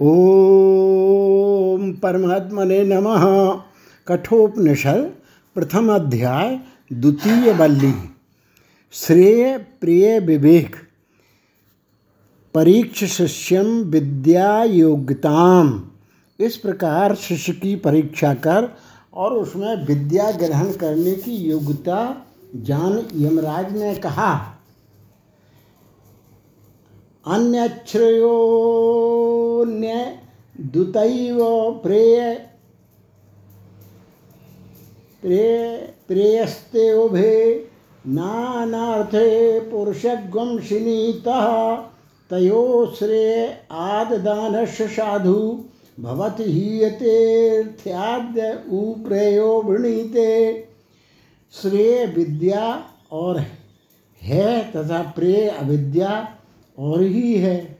ओम परमात्मने नमः। कठोपनिषद, प्रथम अध्याय, द्वितीय बल्ली श्रेय, प्रिय, विवेक। परीक्ष शिष्यम विद्या योग्यताम इस प्रकार शिष्य की परीक्षा कर और उसमें विद्या ग्रहण करने की योग्यता जान यमराज ने कहा। अन्यश्रेयोन्य दुतैव प्रेय। प्रेय, प्रेयस्ते उभे, नानार्थे पुरुषग्वंशिनीतः तयो श्रेय आददानस्य साधु भवति हीयतेऽर्थ्याद्य उप्रेयो वृणीते। श्रेय विद्या और है तथा प्रेय अविद्या और ही है।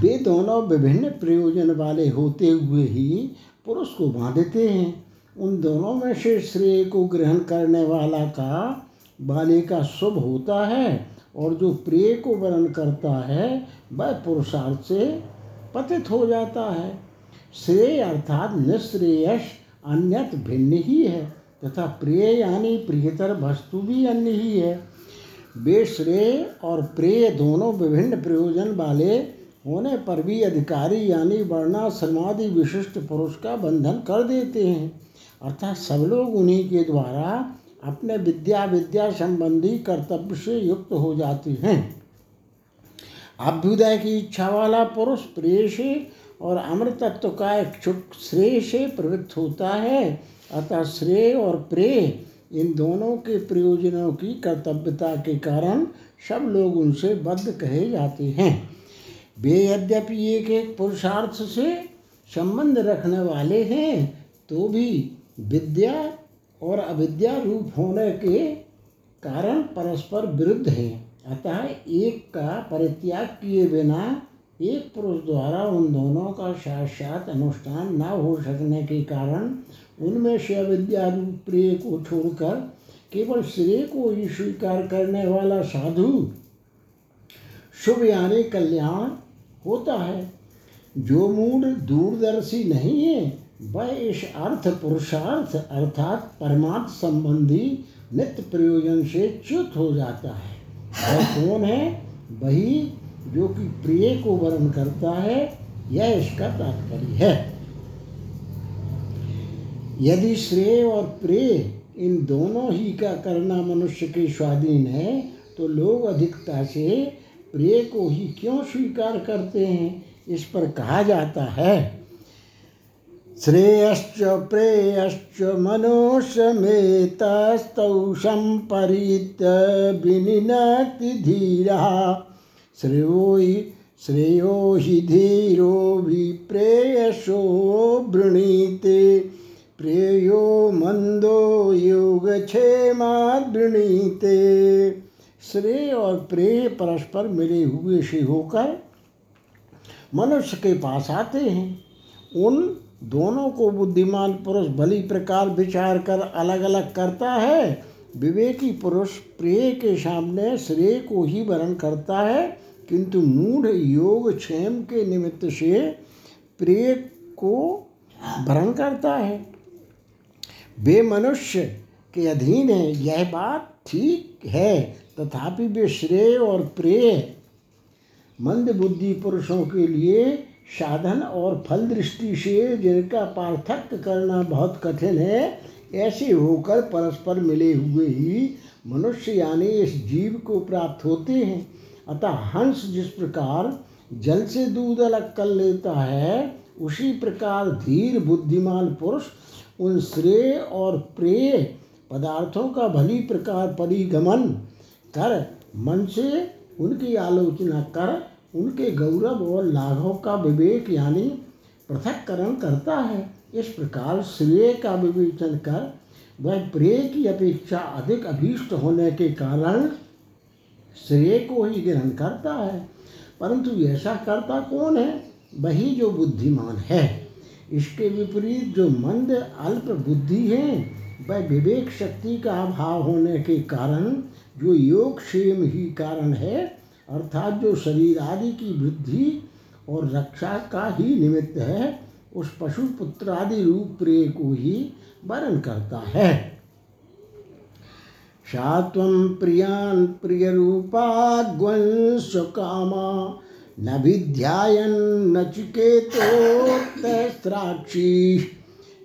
वे दोनों विभिन्न प्रयोजन वाले होते हुए ही पुरुष को बांधते हैं। उन दोनों में से श्रेय को ग्रहण करने वाला का वाले का शुभ होता है और जो प्रिय को वर्ण करता है, वह पुरुषार्थ से पतित हो जाता है। श्रेय अर्थात निश्रेयस अन्यत भिन्न ही है, तथा प्रिय यानी प्रियतर वस्तु भी अन्य ही है। वे श्रेय और प्रेय दोनों विभिन्न प्रयोजन वाले होने पर भी अधिकारी यानी वर्णा समाधि विशिष्ट पुरुष का बंधन कर देते हैं। अर्थात सब लोग उन्हीं के द्वारा अपने विद्या विद्या संबंधी कर्तव्य से युक्त हो जाते हैं। अभ्युदय की इच्छा वाला पुरुष प्रेय से और अमृतत्व का इच्छुक श्रेय से प्रवृत्त होता है। अतः श्रेय और प्रेय इन दोनों के प्रयोजनों की कर्तव्यता के कारण सब लोग उनसे बद्ध कहे जाते हैं। वे यद्यपि एक एक पुरुषार्थ से संबंध रखने वाले हैं तो भी विद्या और अविद्या रूप होने के कारण परस्पर विरुद्ध हैं। अतः एक का परित्याग किए बिना एक पुरुष द्वारा उन दोनों का साक्षात अनुष्ठान न हो सकने के कारण उनमें से अविद्या रूप प्रिय को छोड़कर केवल श्रेय को ही स्वीकार करने वाला साधु, शुभ यानी कल्याण होता है। जो मूड दूरदर्शी नहीं है, वह इस अर्थ पुरुषार्थ अर्थात परमार्थ संबंधी नित्य प्रयोजन से च्युत हो जाता है। वह कौन है? वही जो कि प्रिय को वर्ण करता है, यह इसका तात्पर्य है। यदि श्रेय और प्रेय इन दोनों ही का करना मनुष्य के स्वाधीन है तो लोग अधिकता से प्रेय को ही क्यों स्वीकार करते हैं? इस पर कहा जाता है, श्रेयश्च प्रेयश्च मनुष्यमेतस्तौ संपरीत विनिनक्ति धीरा। श्रेयो हि श्रेयो हि धीरो विप्रेयसो वृणीते। प्रेयो मंदो योग वृणीते। श्रेय और प्रेय परस्पर मिले हुए से होकर मनुष्य के पास आते हैं। उन दोनों को बुद्धिमान पुरुष भली प्रकार विचार कर अलग अलग करता है। विवेकी पुरुष प्रेय के सामने श्रेय को ही वर्ण करता है, किंतु मूढ़ योग क्षेम के निमित्त से प्रेय को वर्ण करता है। वे मनुष्य के अधीन है, यह बात ठीक है। तथापि वे श्रेय और प्रेय मंद बुद्धि पुरुषों के लिए साधन और फल दृष्टि से जिनका पार्थक्य करना बहुत कठिन है, ऐसे होकर परस्पर मिले हुए ही मनुष्य यानी इस जीव को प्राप्त होते हैं। अतः हंस जिस प्रकार जल से दूध अलग कर लेता है, उसी प्रकार धीर बुद्धिमान पुरुष उन श्रेय और प्रेय पदार्थों का भली प्रकार परिगमन कर, मन से उनकी आलोचना कर, उनके गौरव और लाभों का विवेक यानी पृथककरण करता है। इस प्रकार श्रेय का विवेचन कर, वह प्रेय की अपेक्षा अधिक अभीष्ट होने के कारण श्रेय को ही ग्रहण करता है। परंतु ऐसा करता कौन है? वही जो बुद्धिमान है। इसके विपरीत जो मंद, अल्प बुद्धि है, वह विवेक शक्ति का अभाव होने के कारण जो योग क्षेम ही कारण है, अर्थात जो शरीर आदि की वृद्धि और रक्षा का ही निमित्त है, उस पशु पुत्र आदि रूप प्रिय को ही वरण करता है। शात्वं प्रियान् प्रियरूपाग्वंशकामा न विध्यायन् नचिकेतोत्तस्राक्षी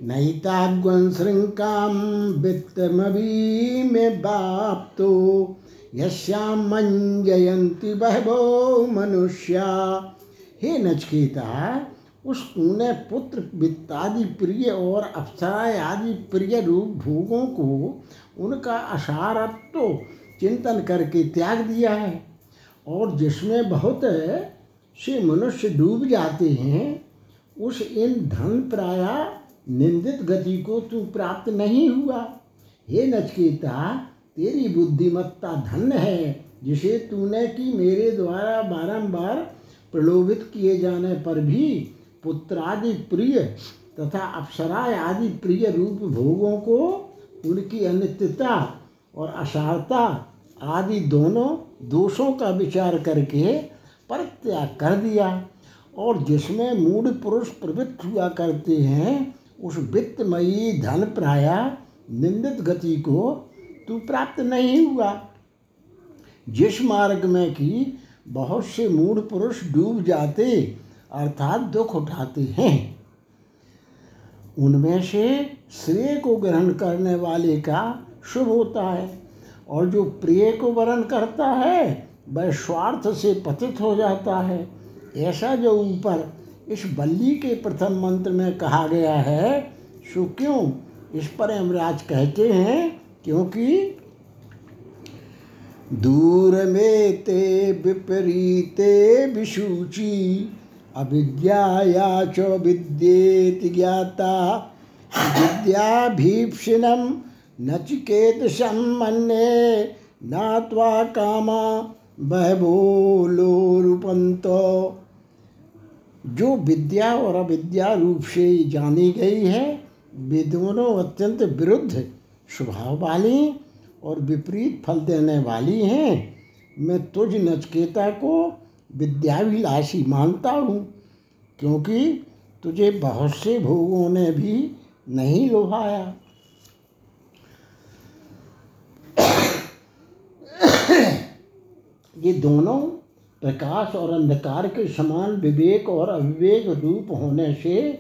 नैताग्वं शृङ्कां वित्तमवीमे बाप्तो, यस्यां मञ्जयन्ति बहवो मनुष्या। हे नचकेता, उस तूने पुत्र वित्तादि प्रिय और अप्सराय आदि प्रिय रूप भोगों को उनका असारत्व चिंतन करके त्याग दिया है। और जिसमें बहुत से मनुष्य डूब जाते हैं, उस इन धन प्राया निंदित गति को तू प्राप्त नहीं हुआ। हे नचकेता, तेरी बुद्धिमत्ता धन्य है, जिसे तूने कि मेरे द्वारा बारंबार प्रलोभित किए जाने पर भी पुत्रादि प्रिय तथा अप्सरा आदि प्रिय रूप भोगों को, उनकी अनित्यता और असारता आदि दोनों दोषों का विचार करके परित्याग कर दिया। और जिसमें मूड पुरुष प्रवृत्त हुआ करते हैं उस वित्तमयी धन प्राया निंदित गति को तू प्राप्त नहीं हुआ। जिस मार्ग में कि बहुत से मूड पुरुष डूब जाते, अर्थात दुख उठाते हैं, उनमें से श्रेय को ग्रहण करने वाले का शुभ होता है, और जो प्रिय को वरण करता है, वह स्वार्थ से पतित हो जाता है। ऐसा जो ऊपर इस बल्ली के प्रथम मंत्र में कहा गया है, सो क्यों? इस पर यमराज कहते हैं, क्योंकि दूर में ते विपरीते विशुचि अविद्याया च विद्येति ज्ञाता विद्याभीप्सिनं नचिकेतसं मन्ये नात्वा कामा बहबोलोरूपंतो जो विद्या और अविद्या रूप से जानी गई है वे दोनों अत्यंत विरुद्ध स्वभाव वाली और विपरीत फल देने वाली हैं। मैं तुझ नचकेता को विद्याभिलाषी मानता हूँ, क्योंकि तुझे बहुत से भोगों ने भी नहीं लोभाया। ये दोनों प्रकाश और अंधकार के समान विवेक और अविवेक रूप होने से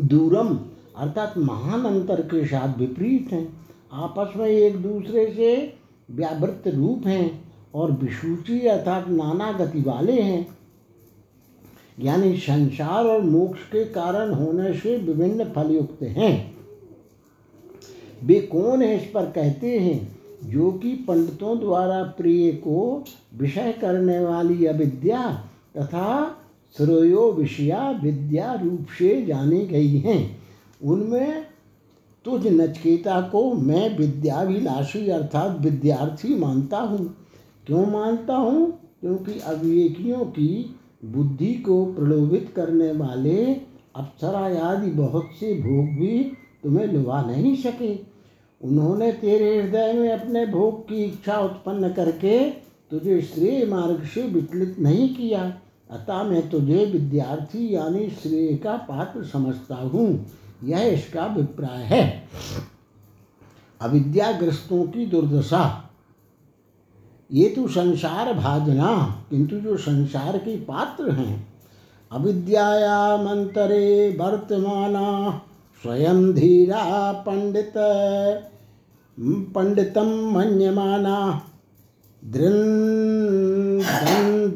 दूरम, अर्थात महान अंतर के साथ विपरीत हैं। आपस में एक दूसरे से व्यावृत रूप हैं और विसूची, अर्थात नाना गति वाले हैं। यानी संसार और मोक्ष के कारण होने से विभिन्न फलयुक्त हैं। वे कौन है इस पर कहते हैं? जो कि पंडितों द्वारा प्रिय को विषय करने वाली अविद्या तथा श्रेयो विषया विद्या रूप से जानी गई हैं। उनमें तुझ नचकेता को मैं विद्याभिलाषी अर्थात विद्यार्थी मानता हूँ। क्यों मानता हूँ? क्योंकि अविवेकियों की बुद्धि को प्रलोभित करने वाले अप्सरा आदि बहुत से भोग भी तुम्हें लुभा नहीं सके। उन्होंने तेरे हृदय में अपने भोग की इच्छा उत्पन्न करके तुझे श्रेय मार्ग से विचलित नहीं किया। अतः मैं तुझे विद्यार्थी यानी श्रेय का पात्र समझता हूँ। यह इसका अभिप्राय है। अविद्याग्रस्तों की दुर्दशा। ये तो संसार भाजना, किंतु जो संसार के पात्र हैं। अविद्याया मंतरे वर्तमाना। स्वयं धीरा पंडित पंडितम मन्यमाना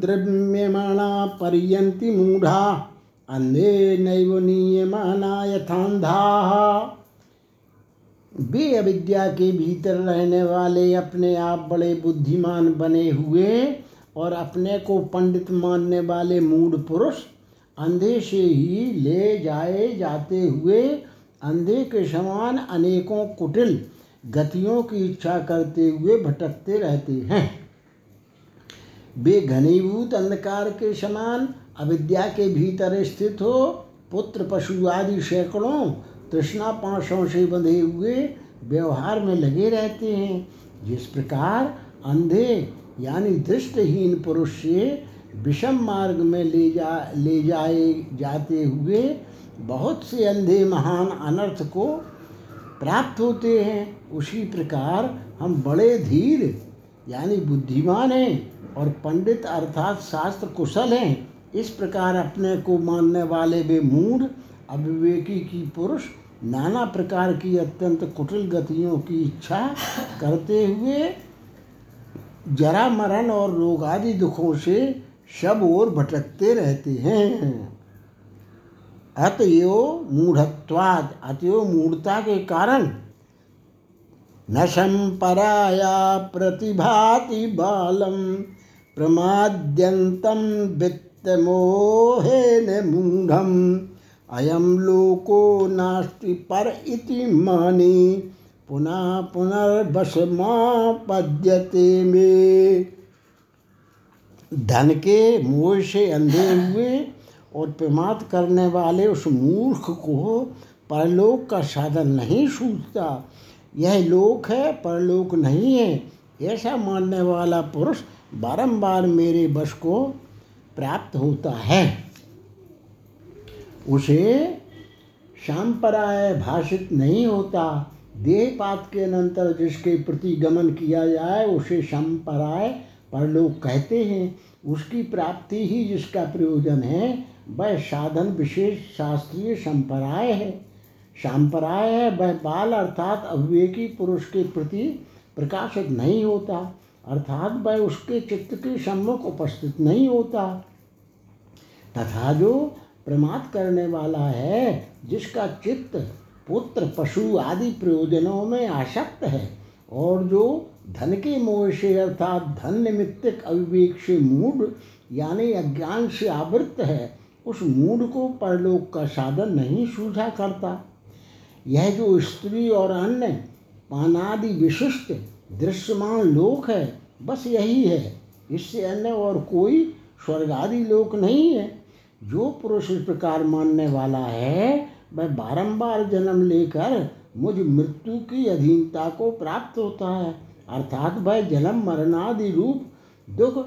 द्रव्यमाणा पर्यंति मूढ़ा अंधे नैव नीयमाना यथांधा वे अविद्या के भीतर रहने वाले अपने आप बड़े बुद्धिमान बने हुए और अपने को पंडित मानने वाले मूढ़ पुरुष, अंधे से ही ले जाए जाते हुए अंधे के समान अनेकों कुटिल गतियों की इच्छा करते हुए भटकते रहते हैं। वे घनीभूत अंधकार के समान अविद्या के भीतर स्थित हो, पुत्र, पशु आदि सैकड़ों तृष्णा पाशों से बंधे हुए व्यवहार में लगे रहते हैं। जिस प्रकार अंधे यानी दृष्टहीन पुरुष से विषम मार्ग में ले जा, ले जाए, जाते हुए बहुत से अंधे महान अनर्थ को प्राप्त होते हैं। उसी प्रकार हम बड़े धीर, यानी बुद्धिमान हैं और पंडित अर्थात शास्त्र कुशल हैं। इस प्रकार अपने को मानने वाले वे मूढ़, अविवेकी की पुरुष, नाना प्रकार की अत्यंत कुटिल गतियों की इच्छा करते हुए जरा मरण और रोग आदि दुखों से सब ओर भटकते रहते हैं। अतयो मूढ़त्वाद अतयो मूढ़ता के कारण न संपराया प्रतिभाति बालम प्रमाद्यंतम वित्तमोहेन मूढ़म। अयम लोको नास्ति पर इति मानी पुनः पुनर्वसमापद्यते में। धन के मोह से अंधे हुए और प्रमाद करने वाले उस मूर्ख को परलोक का साधन नहीं सूझता। यह लोक है, परलोक नहीं है। ऐसा मानने वाला पुरुष बारंबार मेरे वश को प्राप्त होता है। उसे सांपराय भाषित नहीं होता। देहपात के अनंतर जिसके प्रति गमन किया जाए, उसे संपराय परलोक कहते हैं। उसकी प्राप्ति ही जिसका प्रयोजन है वह साधन विशेष शास्त्रीय संपराय है। संपराय है, वह बाल अर्थात अविवेकी पुरुष के प्रति प्रकाशित नहीं होता, अर्थात वह उसके चित्त के सम्मुख उपस्थित नहीं होता। तथा जो प्रमाद करने वाला है, जिसका चित्त, पुत्र, पशु आदि प्रयोजनों में आसक्त है, और जो धन के मोह से अर्थात धन निमित्तक अविवेक से मूड यानी अज्ञान से आवृत्त है उस मूड को परलोक का साधन नहीं सूझा करता। यह जो स्त्री और अन्य पानादि विशिष्ट दृश्यमान लोक है, बस यही है। इससे अन्य और कोई स्वर्ग आदि लोक नहीं है। जो पुरुष इस प्रकार मानने वाला है, वह बारंबार जन्म लेकर मुझ मृत्यु की अधीनता को प्राप्त होता है। अर्थात वह जन्म मरणादि रूप दुख,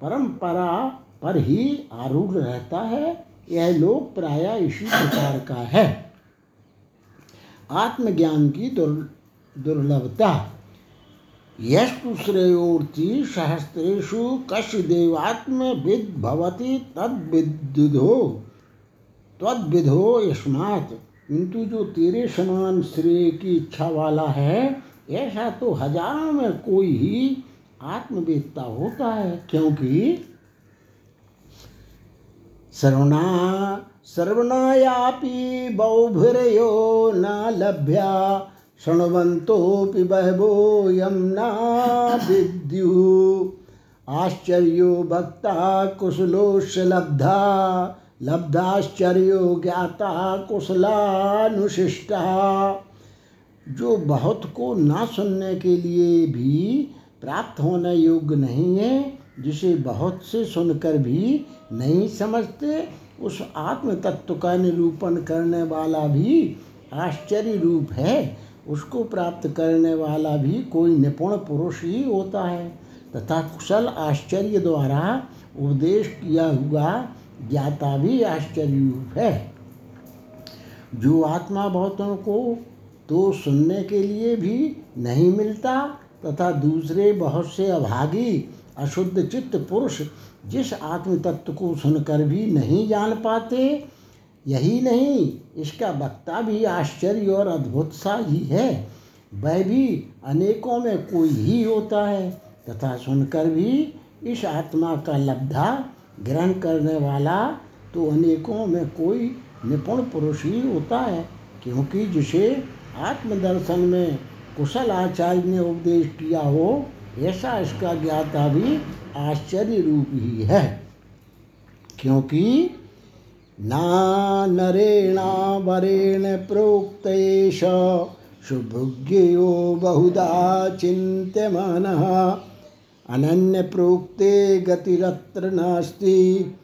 परंपरा पर ही आरूढ़ रहता है, यह लोक प्राय इसी प्रकार का है। आत्मज्ञान की दुर्लभता। यस्तु श्रेयोर्थी सहस्रेशु कश देवात्म विद भवती तद्विदो तद्विधो यस्मात्। किंतु जो तेरे समान श्रेय की इच्छा वाला है, ऐसा तो हज़ारों में कोई ही आत्मवेदता होता है। क्योंकि सर्वना सर्वनायापि बहुभिरयो न लभ्या। शृण्वन्तोऽपि बहवोऽयं न विद्युः। आश्चर्यो भक्ता कुशलोश्च लब्धा लब्धाश्चर्यो ज्ञाता कुशलानुशिष्टा। जो बहुत को ना सुनने के लिए भी प्राप्त होने योग्य नहीं है जिसे बहुत से सुनकर भी नहीं समझते, उस आत्म तत्व का निरूपण करने वाला भी आश्चर्य रूप है। उसको प्राप्त करने वाला भी कोई निपुण पुरुष ही होता है। तथा कुशल आश्चर्य द्वारा उपदेश किया हुआ ज्ञाता भी आश्चर्य रूप है। जो आत्मा बहुतों को तो सुनने के लिए भी नहीं मिलता, तथा दूसरे बहुत से अभागी अशुद्ध चित्त पुरुष जिस आत्म तत्व को सुनकर भी नहीं जान पाते, यही नहीं, इसका वक्ता भी आश्चर्य और अद्भुत सा ही है। वह भी अनेकों में कोई ही होता है, तथा सुनकर भी इस आत्मा का लब्धा ग्रहण करने वाला तो अनेकों में कोई निपुण पुरुष ही होता है, क्योंकि जिसे आत्मदर्शन में कुशल आचार्य ने उपदेश किया हो ऐसा इसका ज्ञाता भी आश्चर्य रूप ही है। क्योंकि ना नरेणा वरेण प्रोक्त सुभुज्ञो बहुधा चिंत्यमान अनन्य प्रोक्ते गतिरत्र नास्ति,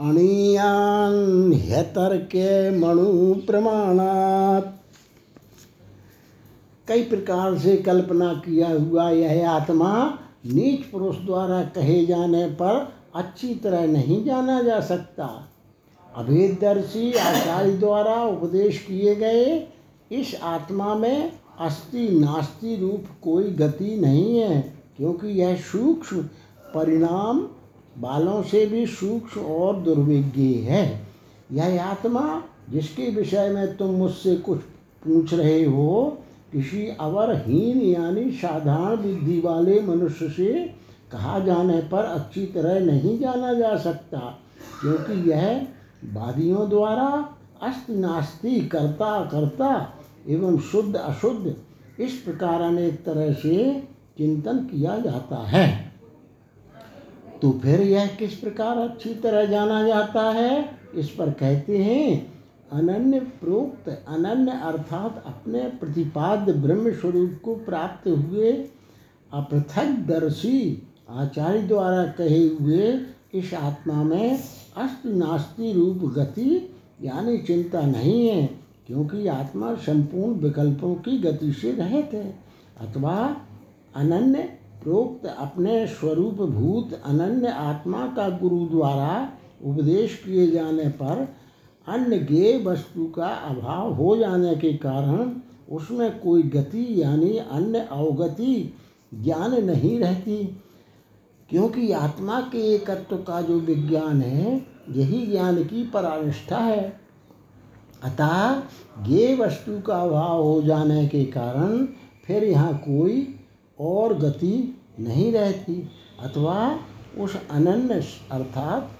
अणीयान ह्यतर्के मणु प्रमाणात् कई प्रकार से कल्पना किया हुआ यह आत्मा नीच पुरुष द्वारा कहे जाने पर अच्छी तरह नहीं जाना जा सकता। अभेदर्शी आचार्य द्वारा उपदेश किए गए, इस आत्मा में अस्थि नास्ति रूप कोई गति नहीं है, क्योंकि यह सूक्ष्म परिणाम बालों से भी सूक्ष्म और दुर्विज्ञ है। यह आत्मा जिसके विषय में तुम मुझसे कुछ पूछ रहे हो किसी अवरहीन यानी साधारण बुद्धि वाले मनुष्य से कहा जाने पर अच्छी तरह नहीं जाना जा सकता, क्योंकि यह वादियों द्वारा अस्त नास्ति करता करता एवं शुद्ध अशुद्ध इस प्रकार अनेक तरह से चिंतन किया जाता है। तो फिर यह किस प्रकार अच्छी तरह जाना जाता है? इस पर कहते हैं अनन्य प्रोक्त, अनन्य अर्थात अपने प्रतिपाद्य ब्रह्म स्वरूप को प्राप्त हुए अपृथक दर्शी आचार्य द्वारा कहे हुए इस आत्मा में अस्त नास्ति रूप गति यानी चिंता नहीं है, क्योंकि आत्मा संपूर्ण विकल्पों की गति से रहित है। अथवा अनन्य प्रोक्त, अपने स्वरूप भूत अनन्य आत्मा का गुरु द्वारा उपदेश किए जाने पर अन्य गे वस्तु का अभाव हो जाने के कारण उसमें कोई गति यानी अन्य अवगति ज्ञान नहीं रहती। क्योंकि आत्मा के एकत्व का जो विज्ञान है, यही ज्ञान की परानिष्ठा है। अतः ये वस्तु का अभाव हो जाने के कारण फिर यहाँ कोई और गति नहीं रहती। अथवा उस अनन्य, अर्थात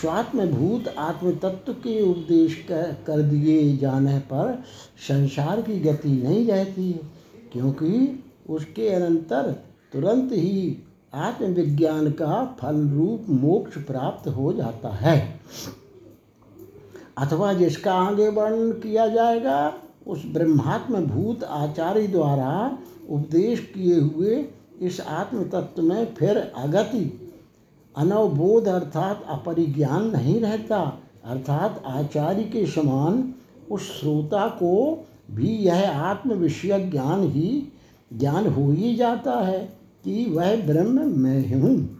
स्वात्मभूत आत्म तत्व के उपदेश कर, कर दिए जाने पर संसार की गति नहीं रहती क्योंकि उसके अनंतर तुरंत ही आत्मविज्ञान का फल रूप मोक्ष प्राप्त हो जाता है। अथवा जिसका आगे वर्णन किया जाएगा उस ब्रह्मात्म भूत आचार्य द्वारा उपदेश किए हुए इस आत्म तत्व में फिर अगति अनवबोध अर्थात अपरिज्ञान नहीं रहता। अर्थात आचार्य के समान उस श्रोता को भी यह आत्म विषय ज्ञान ही, ज्ञान हो ही जाता है कि वह ब्रह्म मैं हूँ।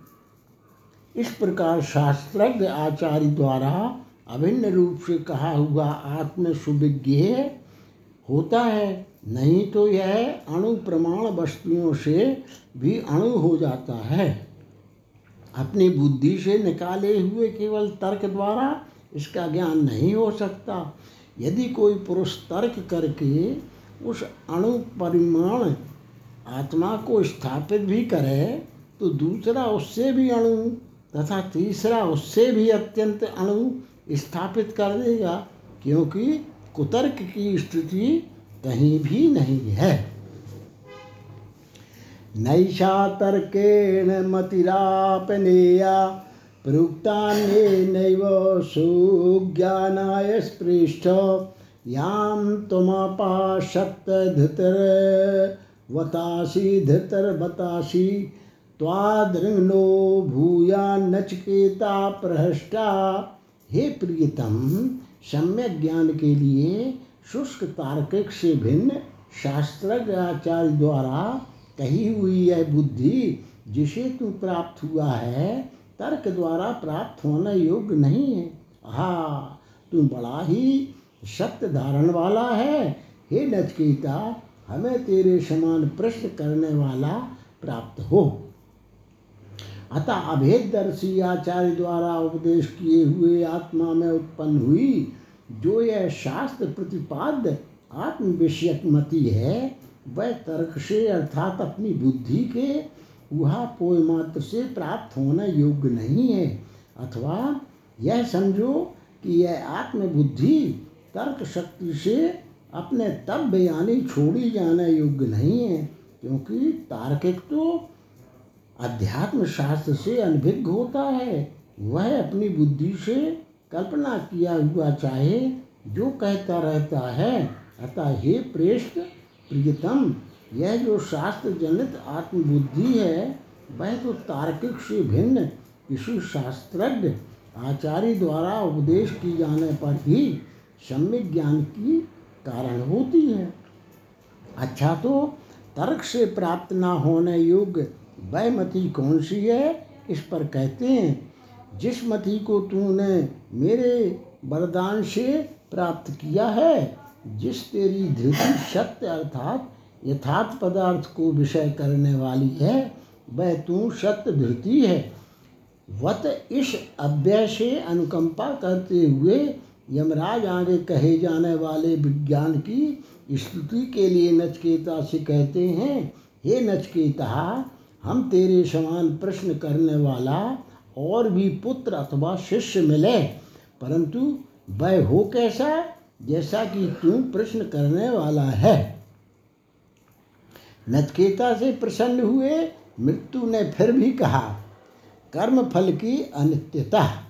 इस प्रकार शास्त्रज्ञ आचार्य द्वारा अभिन्न रूप से कहा हुआ आत्म सुविज्ञ होता है। नहीं तो यह अणु प्रमाण वस्तुओं से भी अणु हो जाता है। अपनी बुद्धि से निकाले हुए केवल तर्क द्वारा इसका ज्ञान नहीं हो सकता। यदि कोई पुरुष तर्क करके उस अणु परिमाण आत्मा को स्थापित भी करे तो दूसरा उससे भी अणु तथा तीसरा उससे भी अत्यंत अणु स्थापित कर देगा, क्योंकि कुतर्क की स्थिति कहीं भी नहीं है। नैषा तर्केण मतिरापनेया प्रयुक्तान्येनैव सुज्ञानाय स्पृष्ट। यां त्वमपाशत्तधृतर्वतासि धृतर्वतासि त्वादृङ्नो भूया नचकेता प्रहष्टा। हे प्रियतम, सम्यक ज्ञान के लिए शुष्क तार्किक से भिन्न शास्त्रज्ञ आचार्य द्वारा कही हुई यह बुद्धि, जिसे तू प्राप्त हुआ है, तर्क द्वारा प्राप्त होना योग्य नहीं है। हा तू बड़ा ही सत्य धारण वाला है। हे नचकेता हमें तेरे समान प्रश्न करने वाला प्राप्त हो। अतः अभेदर्शी आचार्य द्वारा उपदेश किए हुए आत्मा में उत्पन्न हुई, जो यह शास्त्र प्रतिपाद्य आत्म विषयक मति है वह तर्क से अर्थात अपनी बुद्धि के वहा पोय मात्र से प्राप्त होना योग्य नहीं है। अथवा यह समझो कि यह आत्मबुद्धि तर्क शक्ति से अपने तब यानी छोड़ी जाना योग्य नहीं है, क्योंकि तार्किक तो अध्यात्म शास्त्र से अनभिज्ञ होता है। वह अपनी बुद्धि से कल्पना किया हुआ चाहे, जो कहता रहता है, अतः हे प्रेष्ठ प्रियतम, यह जो शास्त्र जनित आत्मबुद्धि है, वह तो तार्किक से भिन्न। किसी शास्त्रज्ञ आचार्य द्वारा उपदेश की जाने पर ही सम्यक ज्ञान की कारण होती है। अच्छा तो तर्क से प्राप्त न होने योग्य वह मति कौन सी है, इस पर कहते हैं, जिस मति को तूने मेरे वरदान से प्राप्त किया है जिस तेरी धृति सत्य अर्थात यथार्थ पदार्थ को विषय करने वाली है, वह तू सत्य धृति है। वत इस अव्यय से अनुकंपा करते हुए यमराज आगे कहे जाने वाले विज्ञान की स्तुति के लिए नचकेता से कहते हैं, हे नचकेता, हम तेरे समान प्रश्न करने वाला और भी पुत्र अथवा शिष्य मिले, परंतु वह हो कैसा? जैसा कि तू प्रश्न करने वाला है। नचकेता से प्रसन्न हुए मृत्यु ने फिर भी कहा, कर्म फल की अनित्यता।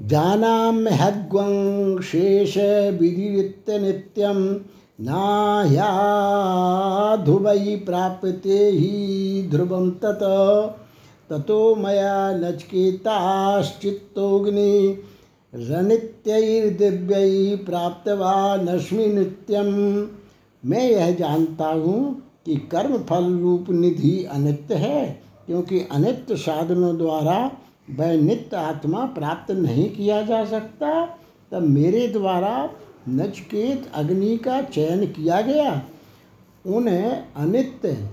जानाम हद्वं शेष विधिवित्त नित्यम नाह्याधुवै प्राप्ते ही ध्रुवं तत। ततो मया नचकेताश्चित्तोऽग्नि रनित्यैर्दिव्यैः प्राप्तवानस्मि नित्यम। मैं यह जानता हूँ कि कर्म फल रूप निधि अनित्य है, क्योंकि अनित्य साधनों द्वारा वह नित्य आत्मा प्राप्त नहीं किया जा सकता। तब मेरे द्वारा नचकेत अग्नि का चयन किया गया। उन्हें अनित्य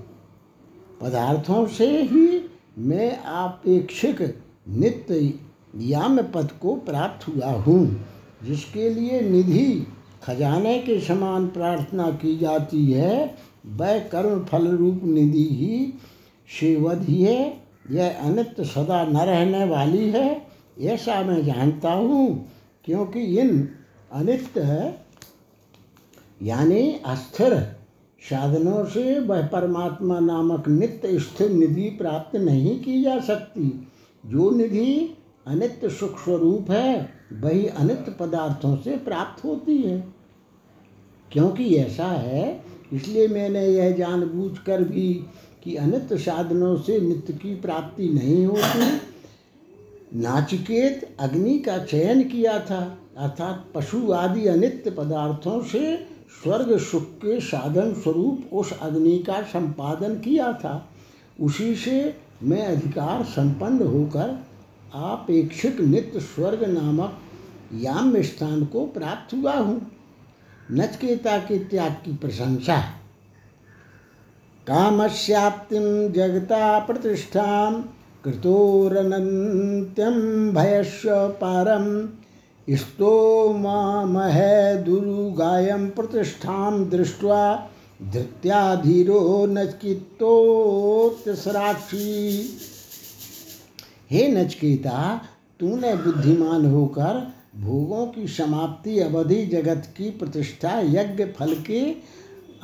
पदार्थों से ही मैं आपेक्षिक नित्य याम पद को प्राप्त हुआ हूँ, जिसके लिए निधि, खजाने के समान प्रार्थना की जाती है, वह कर्म फल रूप निधि ही शिवध ही यह अनित सदा न रहने वाली है। ऐसा मैं जानता हूँ, क्योंकि इन अनित्य, यानी अस्थिर साधनों से वह परमात्मा नामक नित्य स्थिर निधि प्राप्त नहीं की जा सकती। जो निधि अनित्य सुख स्वरूप है, वही अनित्य पदार्थों से प्राप्त होती है। क्योंकि ऐसा है, इसलिए मैंने यह जानबूझकर भी कि अनित्य साधनों से नित्य की प्राप्ति नहीं होती। नाचिकेत अग्नि का चयन किया था, अर्थात पशु आदि अनित्य पदार्थों से स्वर्ग सुख के साधन स्वरूप उस अग्नि का संपादन किया था। उसी से मैं अधिकार संपन्न होकर आपेक्षिक नित्य स्वर्ग नामक याम स्थान को प्राप्त हुआ हूँ। नचकेता के त्याग की प्रशंसा। कामस्याप्तिं जगता प्रतिष्ठा प्रतिष्ठां कृतोरनन्त्यं भयस्य पारं। स्तोमामहे दुरुगायं प्रतिष्ठां दृष्ट्वा धृत्याधीरो नचकितोत्सराक्षी हे नचकेता, तूने बुद्धिमान होकर भोगों की समाप्ति अवधि जगत की प्रतिष्ठा यज्ञ फल के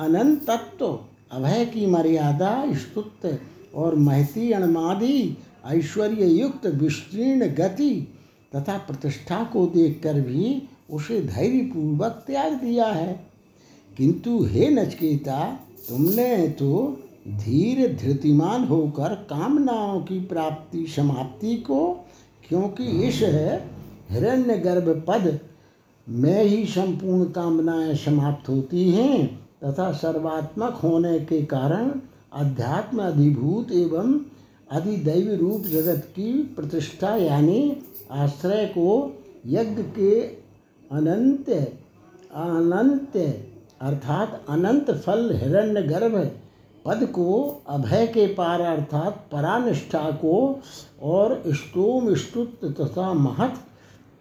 अनंत तत्व अभय की मर्यादा स्तुत और महती अणमादि ऐश्वर्य युक्त विस्तीर्ण गति तथा प्रतिष्ठा को देखकर भी उसे धैर्यपूर्वक त्याग दिया है। किंतु हे नचकेता, तुमने तो धीर धृतिमान होकर कामनाओं की प्राप्ति समाप्ति को, क्योंकि इस हिरण्य गर्भ पद, में ही संपूर्ण कामनाएँ समाप्त होती हैं तथा सर्वात्मक होने के कारण अध्यात्म अधिभूत एवं अधिदैव रूप जगत की प्रतिष्ठा यानी आश्रय को यज्ञ के अनंत अनंत, अर्थात अनंत फल हिरण्य गर्भ पद को अभय के पार अर्थात परानिष्ठा को और स्तोम स्तुत तथा महत,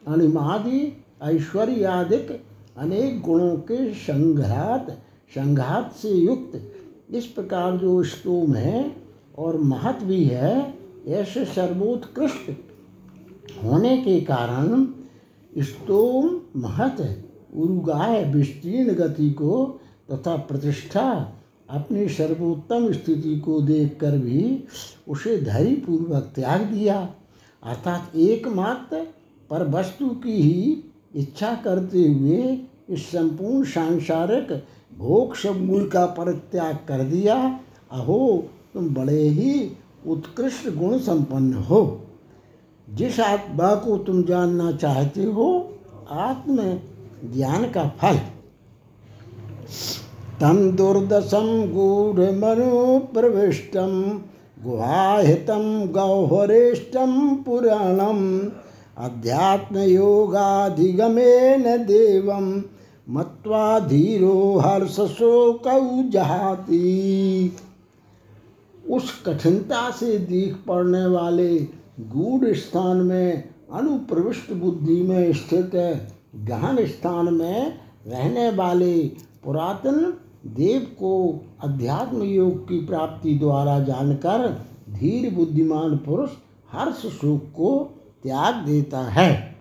अणिमादि, ऐश्वर्यादिक अनेक गुणों के संघात संघात से युक्त। इस प्रकार जो स्तोम है और महत भी है, ऐसे सर्वोत्कृष्ट होने के कारण स्तोम महत, उरुगाय, विस्तीर्ण गति को तथा प्रतिष्ठा अपनी सर्वोत्तम स्थिति को देखकर भी उसे धैर्यपूर्वक त्याग दिया। अर्थात एकमात्र पर वस्तु की ही इच्छा करते हुए इस संपूर्ण सांसारिक भोग समूल का परित्याग कर दिया। अहो, तुम बड़े ही उत्कृष्ट गुण संपन्न हो। जिस आत्मा को तुम जानना चाहते हो आत्म ज्ञान का फल। तम दुर्दशम गूढ़ मनो प्रविष्टम गुहाहितं गौहरेष्टं पुराणम्, अध्यात्मयोगाधिगमेन देवं, मत्वा धीरो हर्षशोकौ जहाती उस कठिनता से दीख पड़ने वाले गूढ़ स्थान में, अनुप्रविष्ट बुद्धि में स्थित गहन स्थान में रहने वाले पुरातन देव को अध्यात्म योग की प्राप्ति द्वारा जानकर धीर बुद्धिमान पुरुष हर्ष सुख को त्याग देता है।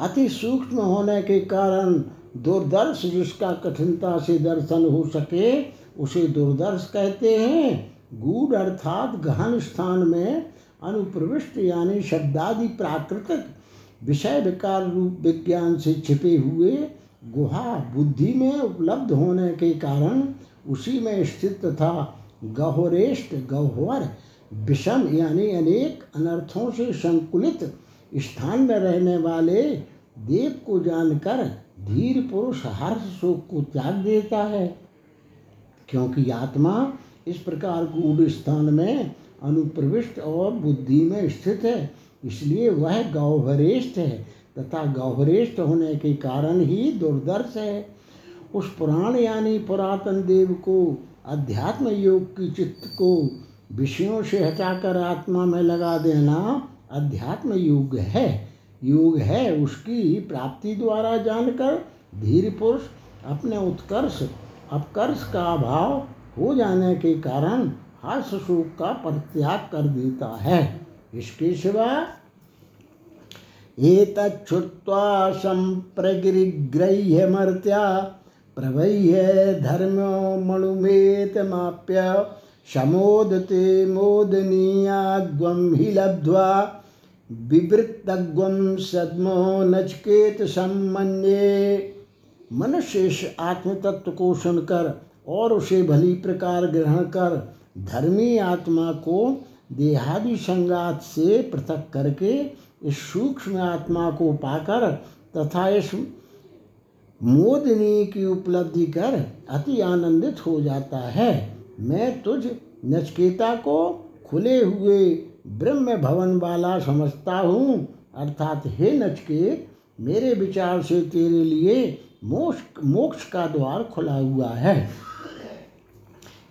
अति सूक्ष्म होने के कारण दुर्दर्श जिसका कठिनता से दर्शन हो सके, उसे दुर्दर्श कहते हैं। गूढ़ अर्थात गहन स्थान में अनुप्रविष्ट यानी शब्दादि प्राकृतिक विषय विकार रूप विज्ञान से छिपे हुए गुहा बुद्धि में उपलब्ध होने के कारण उसी में स्थित तथा गहोरेष्ट गह्वर विषम यानी अनेक अनर्थों से संकुलित स्थान में रहने वाले देव को जानकर धीर पुरुष हर्ष शोक को त्याग देता है। क्योंकि आत्मा इस प्रकार गूढ़ स्थान में अनुप्रविष्ट और बुद्धि में स्थित है, इसलिए वह गौहरेष्ठ है। तथा गौहरेष्ठ होने के कारण ही दुर्दर्श है। उस पुराण यानी पुरातन देव को, अध्यात्म योग की चित्त को विषयों से हटाकर आत्मा में लगा देना अध्यात्म योग है। योग है उसकी प्राप्ति द्वारा जानकर धीर पुरुष अपने उत्कर्ष, अपकर्ष का अभाव हो जाने के कारण हर्ष सुख का परित्याग कर देता है। इसके सिवा एतच्छ्रुत्वा सम्प्रगिरिग्रह्यमर्त्या प्रवह्य धर्मो मणुमेतमाप्य शमोदते मोदनीयाग्वं हि लब्ध्वा विवृत्तग्वं सद्मो नचकेत सम्मन्ये। मनुष्य इस आत्म तत्व को सुनकर और उसे भली प्रकार ग्रहण कर, धर्मी आत्मा को देहादि संगात से पृथक करके इस सूक्ष्म आत्मा को पाकर तथा इस मोदिनी की उपलब्धि कर अति आनंदित हो जाता है। मैं तुझ नचकेता को खुले हुए ब्रह्म भवन वाला समझता हूँ। अर्थात हे नचकेत, मेरे विचार से तेरे लिए मोक्ष मोक्ष का द्वार खुला हुआ है।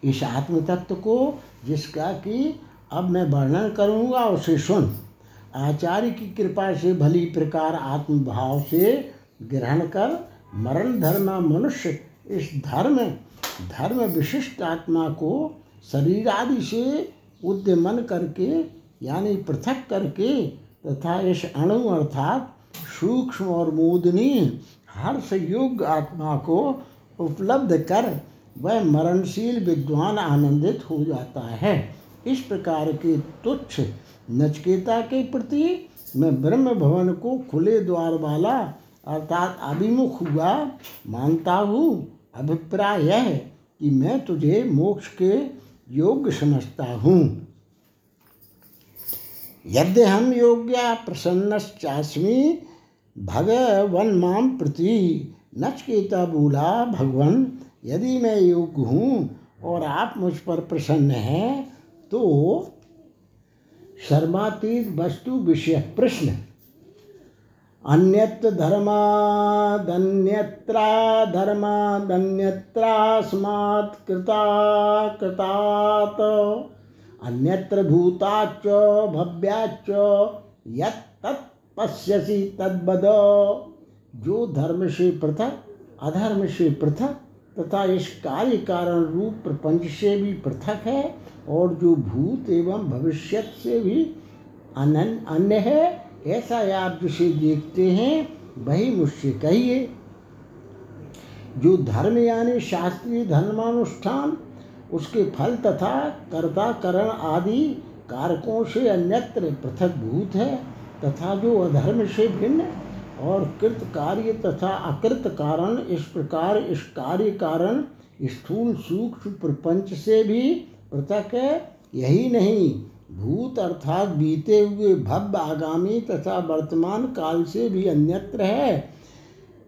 इस आत्म तत्व को जिसका कि अब मैं वर्णन करूँगा, उसे सुन। आचार्य की कृपा से भली प्रकार आत्मभाव से ग्रहण कर मरण धर्म मनुष्य इस धर्म धर्म विशिष्ट आत्मा को शरीर आदि से उद्यमन करके, यानी पृथक करके, तथा इस अणु अर्थात सूक्ष्म और मोदनी हर्ष योग्य आत्मा को उपलब्ध कर वह मरणशील विद्वान आनंदित हो जाता है। इस प्रकार के तुच्छ नचकेता के प्रति मैं ब्रह्म भवन को खुले द्वार वाला, अर्थात अभिमुख हुआ, मानता हूँ। अभिप्राय यह कि मैं तुझे मोक्ष के योग्य समझता हूँ। यद्य हम योग्य प्रसन्न प्रसन्नश्चास्मी, भगवन माम प्रति नचकेता बोला, भगवान, यदि मैं योग्य हूँ और आप मुझ पर प्रसन्न हैं तो शर्मातीत वस्तु विषय प्रश्न। अन्यत्र धर्मादन्यत्रा धर्मादन्यत्रास्मात् कृता कृतात्, अन्यत्र भूताच्च, भव्याच्च यत् तत् पश्यसि तद्वद। जो धर्म से पृथक अधर्म से पृथक तथा इस कार्य कारण रूप प्रपंच से भी पृथक है और जो भूत एवं भविष्यत से भी अन्य है, ऐसा आप जिसे देखते हैं, वही मुझसे कहिए। जो धर्म यानी शास्त्रीय धर्मानुष्ठान, उसके फल तथा कर्ताकरण आदि कारकों से अन्यत्र पृथक भूत है, तथा जो अधर्म से भिन्न और कृत कार्य तथा अकृत कारण, इस प्रकार इस कार्य कारण स्थूल सूक्ष्म प्रपंच से भी पृथक यही नहीं, भूत अर्थात बीते हुए भव्य आगामी तथा वर्तमान काल से भी अन्यत्र है।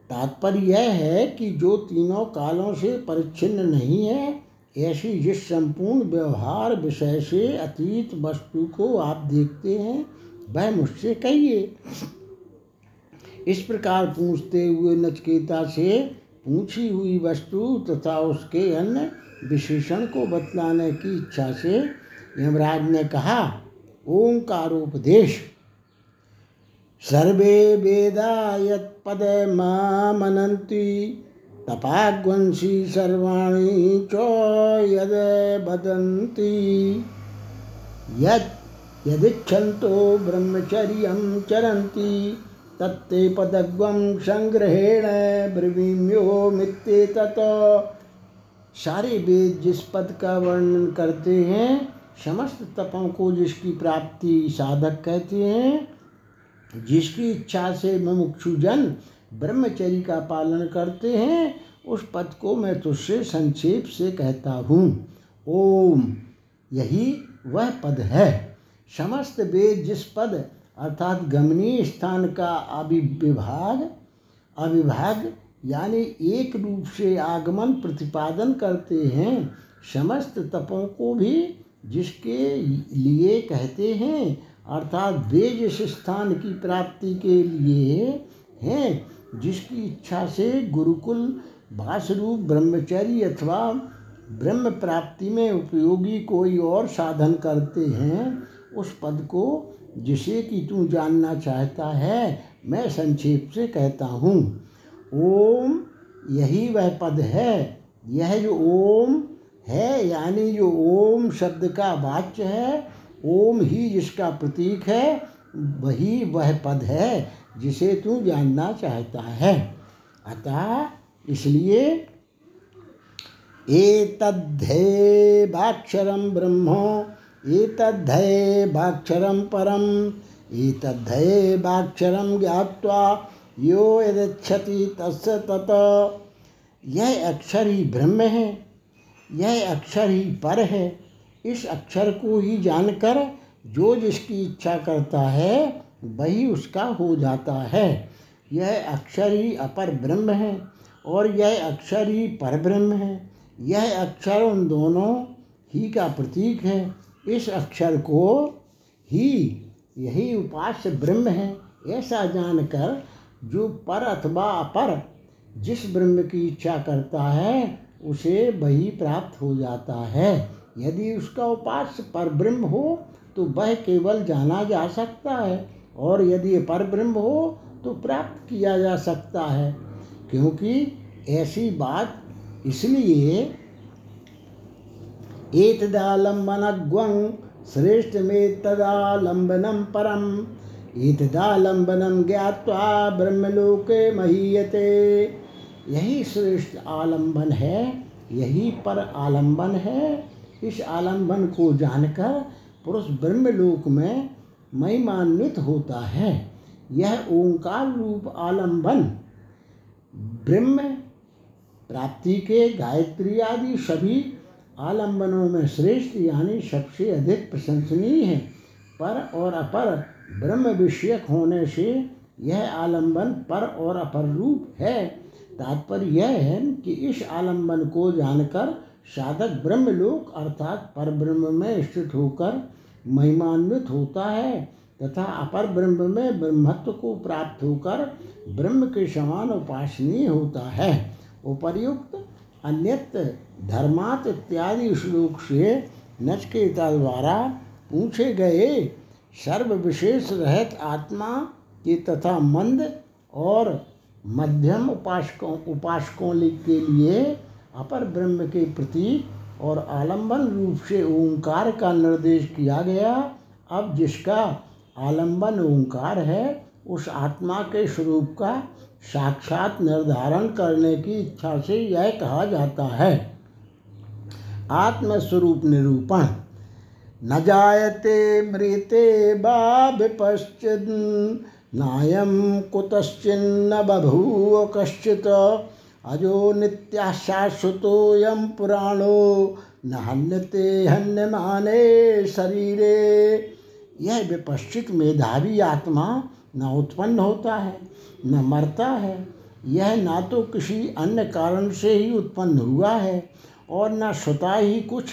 तात्पर्य यह है कि जो तीनों कालों से परिच्छिन्न नहीं है, ऐसी जिस संपूर्ण व्यवहार विषय से अतीत वस्तु को आप देखते हैं, वह मुझसे कहिए। इस प्रकार पूछते हुए नचकेता से पूछी हुई वस्तु तथा उसके अन्य विशेषण को बतलाने की इच्छा से यमराज ने कहा, ओंकारोपदेश, सर्वे वेदा यत्पद मामनन्ति, तपाग्वंशी सर्वाणी च यद वदन्ति यत् ब्रह्मचर्यं चरन्ति, तत्ते पदग्वं संग्रहेण ब्रवीम्यो मित्ते तत् सारे वेद जिस पद का वर्णन करते हैं, समस्त तपों को जिसकी प्राप्ति साधक कहते हैं, जिसकी इच्छा से मुमुक्षुजन ब्रह्मचर्य का पालन करते हैं, उस पद को मैं तुझसे संक्षेप से कहता हूँ। ओम, यही वह पद है। समस्त वेद जिस पद, अर्थात गमनीय स्थान का अभिविभाग, अविभाग यानी एक रूप से आगमन प्रतिपादन करते हैं, समस्त तपों को भी जिसके लिए कहते हैं, अर्थात वे जिस स्थान की प्राप्ति के लिए हैं, जिसकी इच्छा से गुरुकुल भाषरूप ब्रह्मचर्य अथवा ब्रह्म प्राप्ति में उपयोगी कोई और साधन करते हैं, उस पद को जिसे कि तू जानना चाहता है, मैं संक्षेप से कहता हूँ। ओम यही वह पद है। यह जो ओम है, यानी जो ओम शब्द का वाच्य है, ओम ही जिसका प्रतीक है, वही वह पद है जिसे तू जानना चाहता है। अतः इसलिए एतद्धेवाक्षरं ब्रह्म, एतद्धेवाक्षरं परम, एतद्धेवाक्षरं ज्ञात्वा यो यदक्षति तस्य तत। यह अक्षर ही ब्रह्म है, यह अक्षर ही पर है। इस अक्षर को ही जानकर जो जिसकी इच्छा करता है, वही उसका हो जाता है। यह अक्षर ही अपर ब्रह्म है और यह अक्षर ही पर ब्रह्म है। यह अक्षर उन दोनों ही का प्रतीक है। इस अक्षर को ही, यही उपास्य ब्रह्म है। ऐसा जानकर जो पर अथवा अपर जिस ब्रह्म की इच्छा करता है, उसे वही प्राप्त हो जाता है। यदि उसका उपास्य पर ब्रह्म हो तो वह केवल जाना जा सकता है, और यदि पर ब्रह्म हो तो प्राप्त किया जा सकता है। क्योंकि ऐसी बात इसलिए एतदालंबनग्वं श्रेष्ठ में तदालंबनम परम। ईतदालंबनम ज्ञावा ब्रह्मलोके महीयते। यही श्रेष्ठ आलंबन है, यही पर आलंबन है। इस आलंबन को जानकर पुरुष ब्रह्मलोक में महिमान्वित होता है। यह ओंकार रूप आलंबन ब्रह्म प्राप्ति के गायत्री आदि सभी आलंबनों में श्रेष्ठ यानी सबसे अधिक प्रशंसनीय है, पर और अपर ब्रह्म विषयक होने से यह आलंबन पर और अपर रूप है। तात्पर्य यह है कि इस आलंबन को जानकर साधक ब्रह्मलोक अर्थात पर ब्रह्म में स्थित होकर महिमान्वित होता है तथा अपर ब्रह्म में ब्रह्मत्व को प्राप्त होकर ब्रह्म के समान उपासनीय होता है। उपर्युक्त, अन्यत, धर्मात इत्यादि श्लोक से नचकेता द्वारा पूछे गए सर्व विशेष रहत आत्मा की तथा मंद और मध्यम उपासकों उपासकों के लिए अपर ब्रह्म के प्रति और आलंबन रूप से ओंकार का निर्देश किया गया। अब जिसका आलंबन ओंकार है, उस आत्मा के स्वरूप का साक्षात निर्धारण करने की इच्छा से यह कहा जाता है। आत्मस्वरूप निरूपण। न जायते मृते वा विपश्चिन् नायं कुतश्चिन्न बभूव कश्चित्। अजो नित्या शाश्वतोऽयं पुराणो, न हन्यते हन्यमाने शरीरे। यह विपश्चित मेधावी आत्मा न उत्पन्न होता है, न मरता है। यह ना तो किसी अन्य कारण से ही उत्पन्न हुआ है और न स्वतः ही कुछ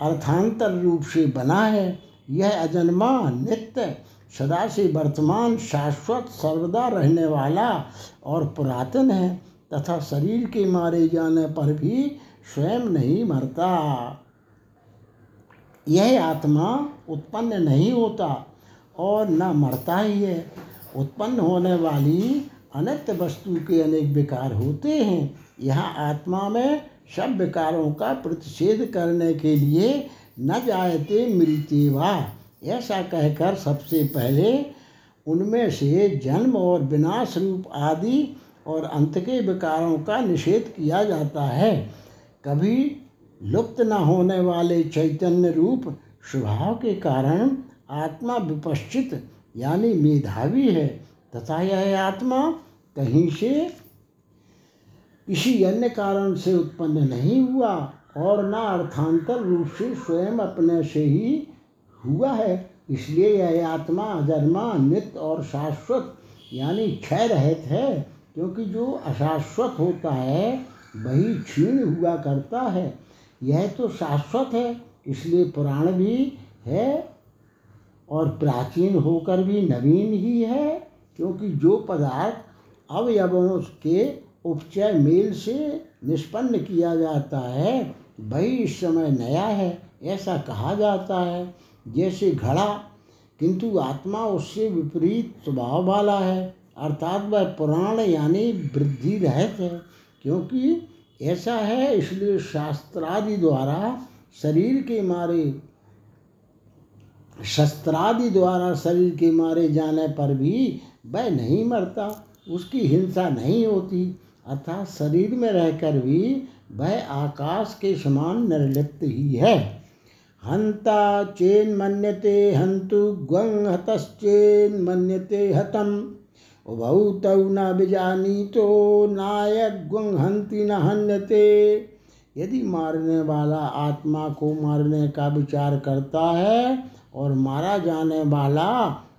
अर्थांतर रूप से बना है। यह अजन्मा नित्य सदा से वर्तमान, शाश्वत, सर्वदा रहने वाला और पुरातन है तथा शरीर के मारे जाने पर भी स्वयं नहीं मरता। यह आत्मा उत्पन्न नहीं होता और न मरता ही है। उत्पन्न होने वाली अनित्य वस्तु के अनेक विकार होते हैं। यह आत्मा में सब विकारों का प्रतिषेध करने के लिए न जायते मिलते वा। ऐसा कहकर सबसे पहले उनमें से जन्म और विनाश रूप आदि और अंत के विकारों का निषेध किया जाता है। कभी लुप्त न होने वाले चैतन्य रूप स्वभाव के कारण आत्मा विपश्चित, यानी मेधावी है, तथा यह आत्मा कहीं से किसी अन्य कारण से उत्पन्न नहीं हुआ और न अर्थांतर रूप से स्वयं अपने से ही हुआ है। इसलिए यह आत्मा अजन्मा नित्य और शाश्वत, यानी क्षय रहित है, क्योंकि जो अशाश्वत होता है, वही क्षीण हुआ करता है। यह तो शाश्वत है, इसलिए पुराण भी है और प्राचीन होकर भी नवीन ही है, क्योंकि जो पदार्थ अवयवों के उपचय मेल से निष्पन्न किया जाता है वही इस समय नया है, ऐसा कहा जाता है। जैसे घड़ा, किंतु आत्मा उससे विपरीत स्वभाव वाला है, अर्थात वह पुराण यानी वृद्धि रहित है, क्योंकि ऐसा है इसलिए शास्त्रादि द्वारा, शरीर के मारे, शस्त्रादि द्वारा शरीर के मारे जाने पर भी वह नहीं मरता, उसकी हिंसा नहीं होती। अर्थात शरीर में रहकर भी वह आकाश के समान निर्लिप्त ही है। हंता चेन मन्यते हंतु ग्वं हतश्चेन मन्यते हतम। उभौ न बिजानी तो नायक ग्वं हंति न हन्यते। यदि मारने वाला आत्मा को मारने का विचार करता है और मारा जाने वाला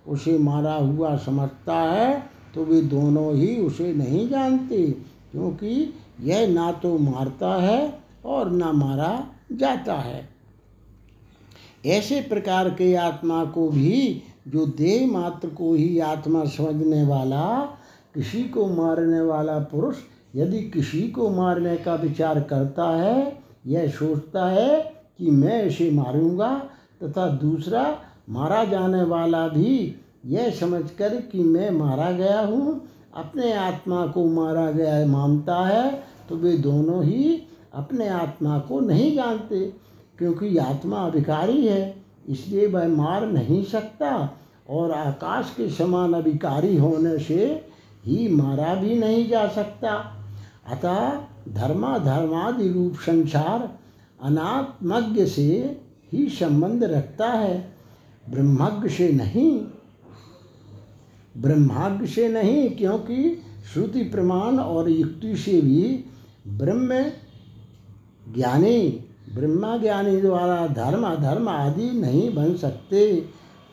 उसे मारा हुआ समझता है तो वे दोनों ही उसे नहीं जानते। क्योंकि यह ना तो मारता है और ना मारा जाता है। ऐसे प्रकार के आत्मा को भी, जो देह मात्र को ही आत्मा समझने वाला, किसी को मारने वाला पुरुष, यदि किसी को मारने का विचार करता है, यह सोचता है कि मैं इसे मारूँगा, तथा दूसरा, मारा जाने वाला भी, यह समझकर कि मैं मारा गया हूँ अपने आत्मा को मारा गया मानता है तो वे दोनों ही अपने आत्मा को नहीं जानते, क्योंकि आत्मा अभिकारी है, इसलिए वह मार नहीं सकता, और आकाश के समान अभिकारी होने से ही मारा भी नहीं जा सकता। अतः धर्मा धर्मादि रूप संसार अनात्मज्ञ से ही संबंध रखता है, ब्रह्मज्ञ से नहीं ब्रह्माज्ञ से नहीं, क्योंकि श्रुति प्रमाण और युक्ति से भी ब्रह्म ज्ञानी ब्रह्मा ज्ञानी द्वारा धर्म, अधर्म आदि नहीं बन सकते।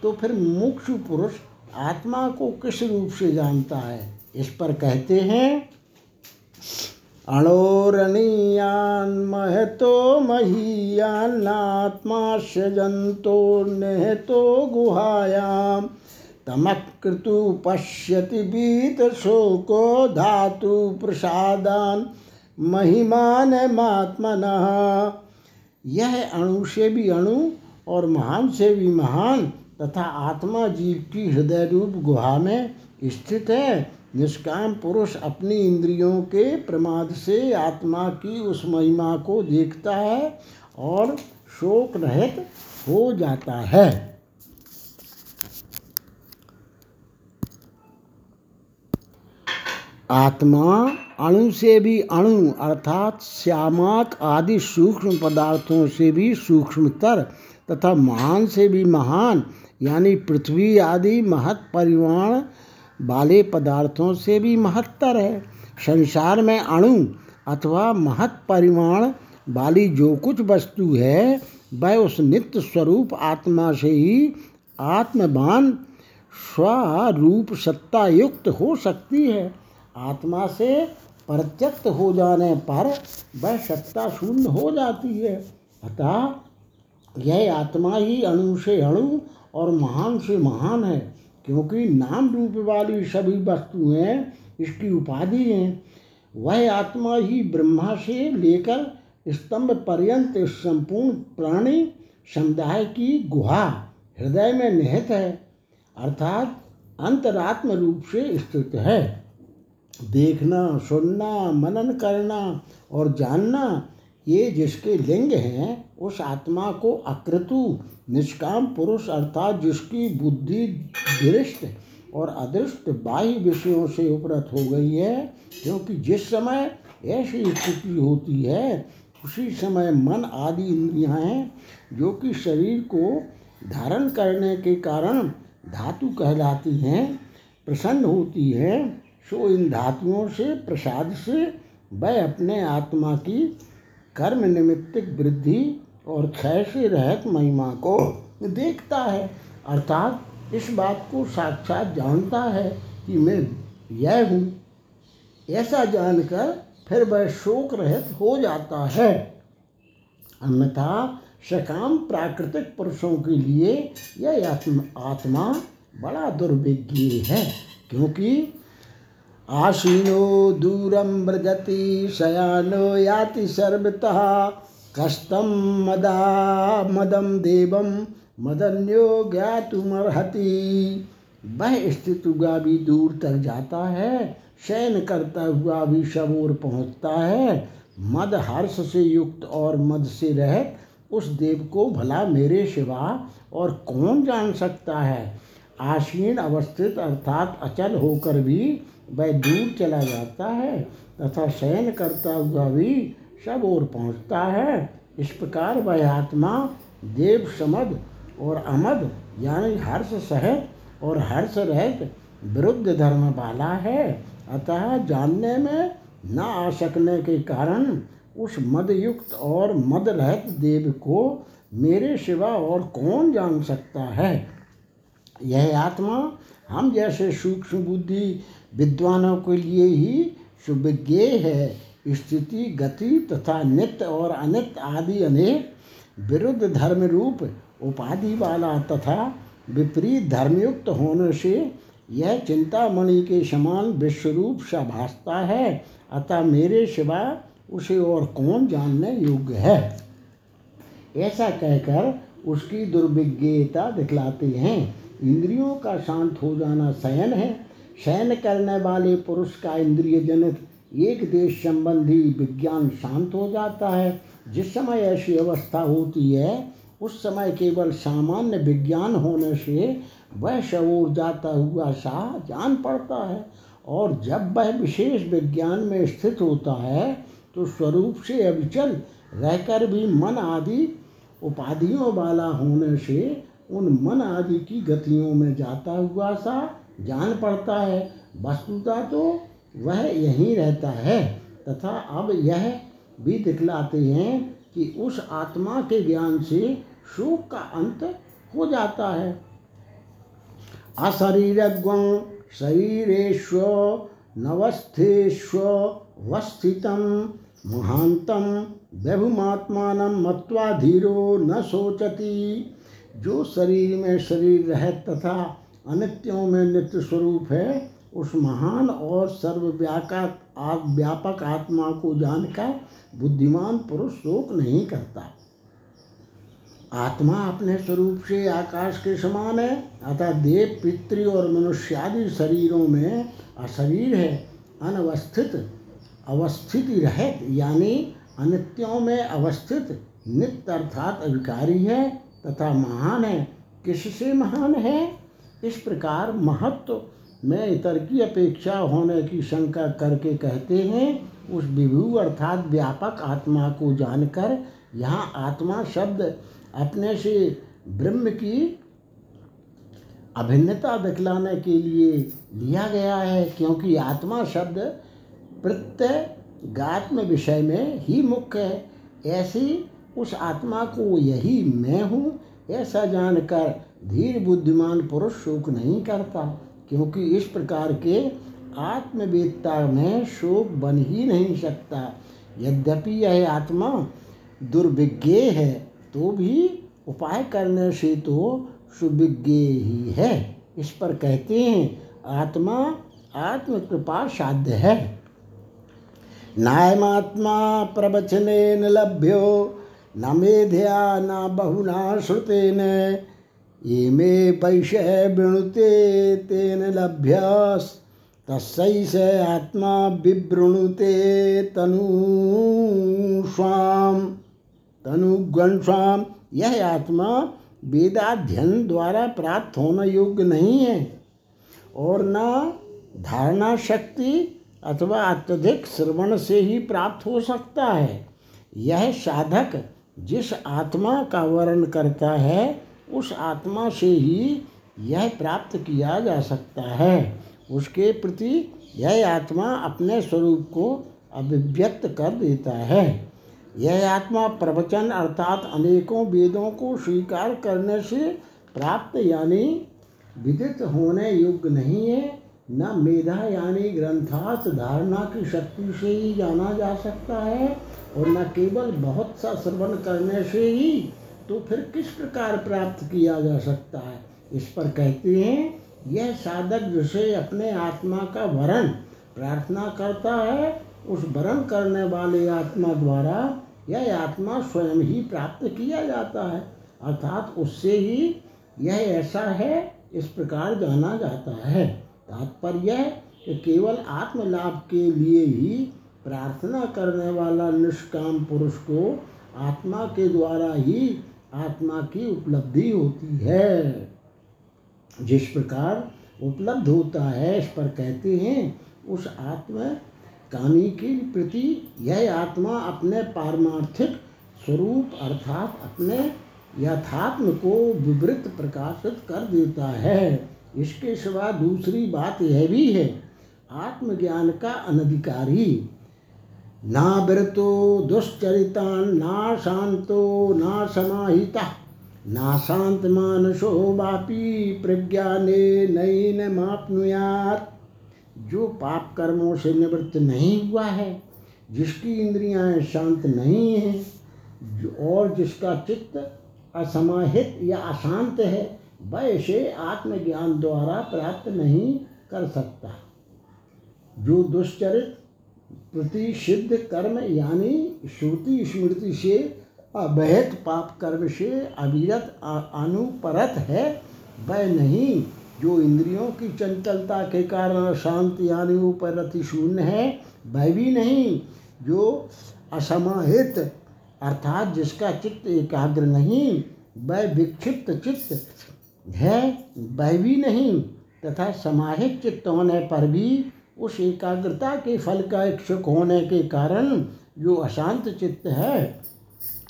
तो फिर मुख्य पुरुष आत्मा को किस रूप से जानता है? इस पर कहते हैं, अणोरणीयान महतो महीयान्नात्मा जंतो निहतो गुहायाम। तमकृतु पश्यति बीत शोको धातु प्रसादान महिमान महात्मन यह अणु से भी अणु और महान से भी महान तथा आत्मा जीव की हृदय रूप गुहा में स्थित है। निष्काम पुरुष अपनी इंद्रियों के प्रमाद से आत्मा की उस महिमा को देखता है और शोक रहित हो जाता है। आत्मा अणु से भी अणु, अर्थात श्यामाक आदि सूक्ष्म पदार्थों से भी सूक्ष्मतर तथा महान से भी महान, यानी पृथ्वी आदि महत परिमाण वाले पदार्थों से भी महत्तर है। संसार में अणु अथवा महत परिमाण वाली जो कुछ वस्तु है, वह उस नित्य स्वरूप आत्मा से ही आत्मवान, स्वरूप सत्ता युक्त हो सकती है। आत्मा से प्रत्यक्त हो जाने पर वह सत्ता शून्य हो जाती है। अतः यह आत्मा ही अणु से अणु और महान से महान है, क्योंकि नाम रूप वाली सभी वस्तुएँ इसकी उपाधि हैं। वह आत्मा ही ब्रह्मा से लेकर स्तंभ पर्यंत संपूर्ण प्राणी समुदाय की गुहा, हृदय में निहित है, अर्थात अंतरात्म रूप से स्थित है। देखना, सुनना, मनन करना और जानना, ये जिसके लिंग हैं, उस आत्मा को अक्रतु निष्काम पुरुष अर्थात जिसकी बुद्धि दृष्ट और अदृष्ट बाह्य विषयों से उपरत हो गई है, क्योंकि जिस समय ऐसी स्थिति होती है, उसी समय मन आदि इंद्रियाँ जो कि शरीर को धारण करने के कारण धातु कहलाती हैं, प्रसन्न होती हैं सो इन धातुओं से, प्रसाद से, वह अपने आत्मा की कर्म निमित्तिक वृद्धि और क्षय से रहत महिमा को देखता है। अर्थात इस बात को साक्षात जानता है कि मैं यह हूँ। ऐसा जानकर फिर वह शोक रहित हो जाता है। अन्यथा सकाम प्राकृतिक पुरुषों के लिए यह आत्मा बड़ा दुर्विज्ञ है, क्योंकि आसीनो दूरम व्रजति शयानो याति सर्वतः कष्टम मदा मदम देवम मदन्यो ज्ञातुमर्हति। वह स्थित हुआ भी दूर तक जाता है, शयन करता हुआ भी ओर पहुँचता है। मद हर्ष से युक्त और मद से रह उस देव को भला मेरे सिवा और कौन जान सकता है? आशीन अवस्थित अर्थात अचल होकर भी वह दूर चला जाता है, तथा शयन करता हुआ भी सब ओर पहुँचता है। इस प्रकार वह आत्मा देव समद और अमद, यानी हर्ष सहित और हर्ष रहित विरुद्ध धर्म वाला है। अतः जानने में न आ सकने के कारण उस मदयुक्त और मद रहित देव को मेरे सिवा और कौन जान सकता है? यह आत्मा हम जैसे सूक्ष्म बुद्धि विद्वानों के लिए ही सुविज्ञ है। स्थिति, गति तथा नित्य और अनित्य आदि अनेक विरुद्ध धर्म रूप उपाधि वाला तथा विपरीत धर्मयुक्त होने से यह चिंतामणि के समान विश्वरूप सा भासता है। अतः मेरे सिवा उसे और कौन जानने योग्य है? ऐसा कहकर उसकी दुर्विज्ञता दिखलाते हैं। इंद्रियों का शांत हो जाना शयन है। शयन करने वाले पुरुष का इंद्रिय जनित एक देश संबंधी विज्ञान शांत हो जाता है। जिस समय ऐसी अवस्था होती है, उस समय केवल सामान्य विज्ञान होने से वह शवोर जाता हुआ सा जान पड़ता है। और जब वह विशेष विज्ञान में स्थित होता है तो स्वरूप से अविचल रहकर भी मन आदि उपाधियों वाला होने से उन मन आदि की गतियों में जाता हुआ सा जान पड़ता है, वस्तुता तो वह यहीं रहता है। तथा अब यह भी दिखलाते हैं कि उस आत्मा के ज्ञान से शोक का अंत हो जाता है। अशरीरज्ञ शरीरेश्व नवस्थेष्वस्थितं महांतम व्यभुमात्मान मत्वाधीरो न सोचती जो शरीर में शरीर रह तथा अनित्यों में नित्य स्वरूप है, उस महान और सर्वव्यापक व्यापक आत्मा को जानकर बुद्धिमान पुरुष शोक नहीं करता। आत्मा अपने स्वरूप से आकाश के समान है, अतः देव, पितृ और मनुष्यादि शरीरों में अशरीर है, अनवस्थित, अवस्थिति रहित, यानी अनित्यों में अवस्थित नित्य अर्थात अधिकारी है, तथा महान है। किससे महान है? इस प्रकार महत्व में इतर की अपेक्षा होने की शंका करके कहते हैं, उस विभु अर्थात व्यापक आत्मा को जानकर यहाँ आत्मा शब्द अपने से ब्रह्म की अभिन्नता दिखलाने के लिए लिया गया है, क्योंकि आत्मा शब्द प्रत्यगात्म विषय में ही मुख्य है। ऐसी उस आत्मा को यही मैं हूँ, ऐसा जानकर धीर बुद्धिमान पुरुष शोक नहीं करता, क्योंकि इस प्रकार के आत्मवेदता में शोक बन ही नहीं सकता। यद्यपि यह आत्मा दुर्विज्ञ है तो भी उपाय करने से तो सुविज्ञ ही है। इस पर कहते हैं, आत्मा आत्मकृपा साध्य है। नायमात्मा प्रवचने न लभ्यो, न मेध्या न बहुना श्रुतेन। ये मे पैशे वृणुते तेन लभ्यस तस्सै स आत्मा विवृणुते तनु स्वाम तनुगण स्वाम यह आत्मा वेदाध्ययन द्वारा प्राप्त होना योग्य नहीं है। और न धारणा शक्ति अथवा अत्यधिक श्रवण से ही प्राप्त हो सकता है। यह साधक जिस आत्मा का वर्ण करता है उस आत्मा से ही यह प्राप्त किया जा सकता है। उसके प्रति यह आत्मा अपने स्वरूप को अभिव्यक्त कर देता है। यह आत्मा प्रवचन अर्थात अनेकों वेदों को स्वीकार करने से प्राप्त यानी विदित होने योग्य नहीं है। न मेधा यानी ग्रंथार्थ धारणा की शक्ति से ही जाना जा सकता है और न केवल बहुत सा श्रवण करने से ही तो फिर किस प्रकार प्राप्त किया जा सकता है? इस पर कहते हैं, यह साधक जिसे अपने आत्मा का वरण प्रार्थना करता है, उस वरण करने वाले आत्मा द्वारा यह आत्मा स्वयं ही प्राप्त किया जाता है। अर्थात उससे ही यह ऐसा है, इस प्रकार जाना जाता है। तात्पर्य कि केवल आत्मलाभ के लिए ही प्रार्थना करने वाला निष्काम पुरुष को आत्मा के द्वारा ही आत्मा की उपलब्धि होती है। जिस प्रकार उपलब्ध होता है, इस पर कहते हैं, उस आत्मा कामी के प्रति यह आत्मा अपने पारमार्थिक स्वरूप अर्थात अपने यथात्म को विवृत प्रकाशित कर देता है। इसके सिवा दूसरी बात यह भी है, आत्मज्ञान का अनधिकारी ना विरतो दुश्चरितान ना शांतो ना समाहिता। ना शांत मानसो वापी प्रज्ञाने नई न मापनुयात। जो पाप कर्मों से निवृत्त नहीं हुआ है, जिसकी इंद्रियाँ शांत नहीं हैं और जिसका चित्त असमाहित या अशांत है, वह से आत्मज्ञान द्वारा प्राप्त नहीं कर सकता। जो दुष्चरित प्रतिषिद्ध कर्म यानी श्रुति स्मृति से अवैध पाप कर्म से अविरत अनुपरत है, वह नहीं। जो इंद्रियों की चंचलता के कारण शांत यानी उपरति शून्य है, वह भी नहीं। जो असमाहित, अर्थात जिसका चित्त एकाग्र नहीं, वह विक्षिप्त चित्त है, वह भी नहीं। तथा समाहित चित्त होने पर भी उस एकाग्रता के फल का इच्छुक होने के कारण जो अशांत चित्त है,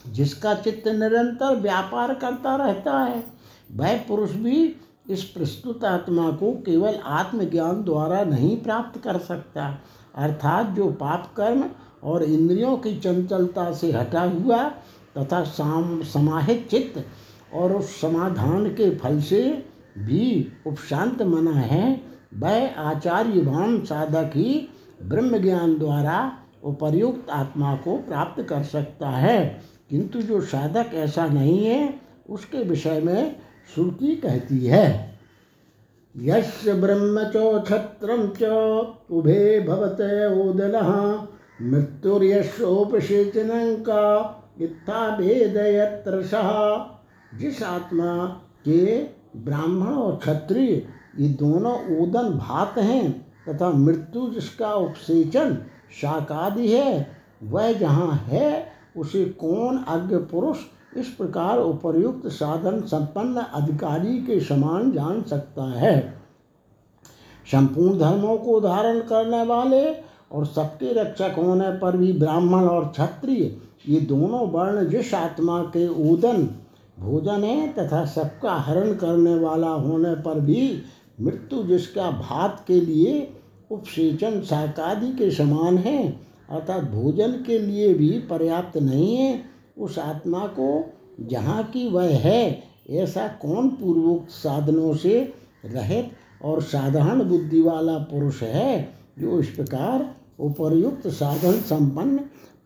जिसका चित्त निरंतर व्यापार करता रहता है, वह पुरुष भी इस प्रस्तुत आत्मा को केवल आत्मज्ञान द्वारा नहीं प्राप्त कर सकता। अर्थात जो पाप कर्म और इंद्रियों की चंचलता से हटा हुआ तथा साम, समाहित चित्त और उस समाधान के फल से भी उपशांत मना है वह आचार्यवान साधक ही ब्रह्म ज्ञान द्वारा उपर्युक्त आत्मा को प्राप्त कर सकता है। किंतु जो साधक ऐसा नहीं है, उसके विषय में श्रुति कहती है। यश ब्रह्म चो छत्र उभे भवते ओदन मृत्युर्यशोपसेचन का इत्था भेद यत्र जिस आत्मा के ब्राह्मण और क्षत्रिय ये दोनों ओदन भात हैं तथा मृत्यु जिसका उपसेचन शाकादि है, वह जहाँ है, उसे कौन अज्ञ पुरुष इस प्रकार उपर्युक्त साधन संपन्न अधिकारी के समान जान सकता है? संपूर्ण धर्मों को धारण करने वाले और सबके रक्षक होने पर भी ब्राह्मण और क्षत्रिय, ये दोनों वर्ण जिस आत्मा के उदन भोजन है तथा सबका हरण करने वाला होने पर भी मृत्यु जिसका भात के लिए उपसेचन शाकादि के समान है, अर्थात भोजन के लिए भी पर्याप्त नहीं है, उस आत्मा को जहाँ की वह है, ऐसा कौन पूर्वोक्त साधनों से रहित और साधारण बुद्धि वाला पुरुष है, जो इस प्रकार उपर्युक्त साधन संपन्न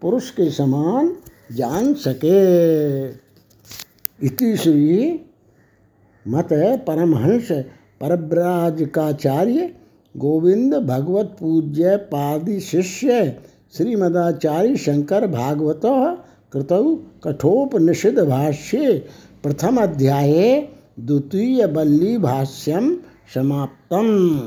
पुरुष के समान जान सके? इति श्री मत परमहंस परव्राजकाचार्य गोविंद भगवत पूज्य पादि शिष्य श्रीमदाचार्य शंकर भागवत कृतौ कठोपनिषद भाष्ये प्रथम अध्याये द्वितीय बल्ली भाष्यम समाप्तम।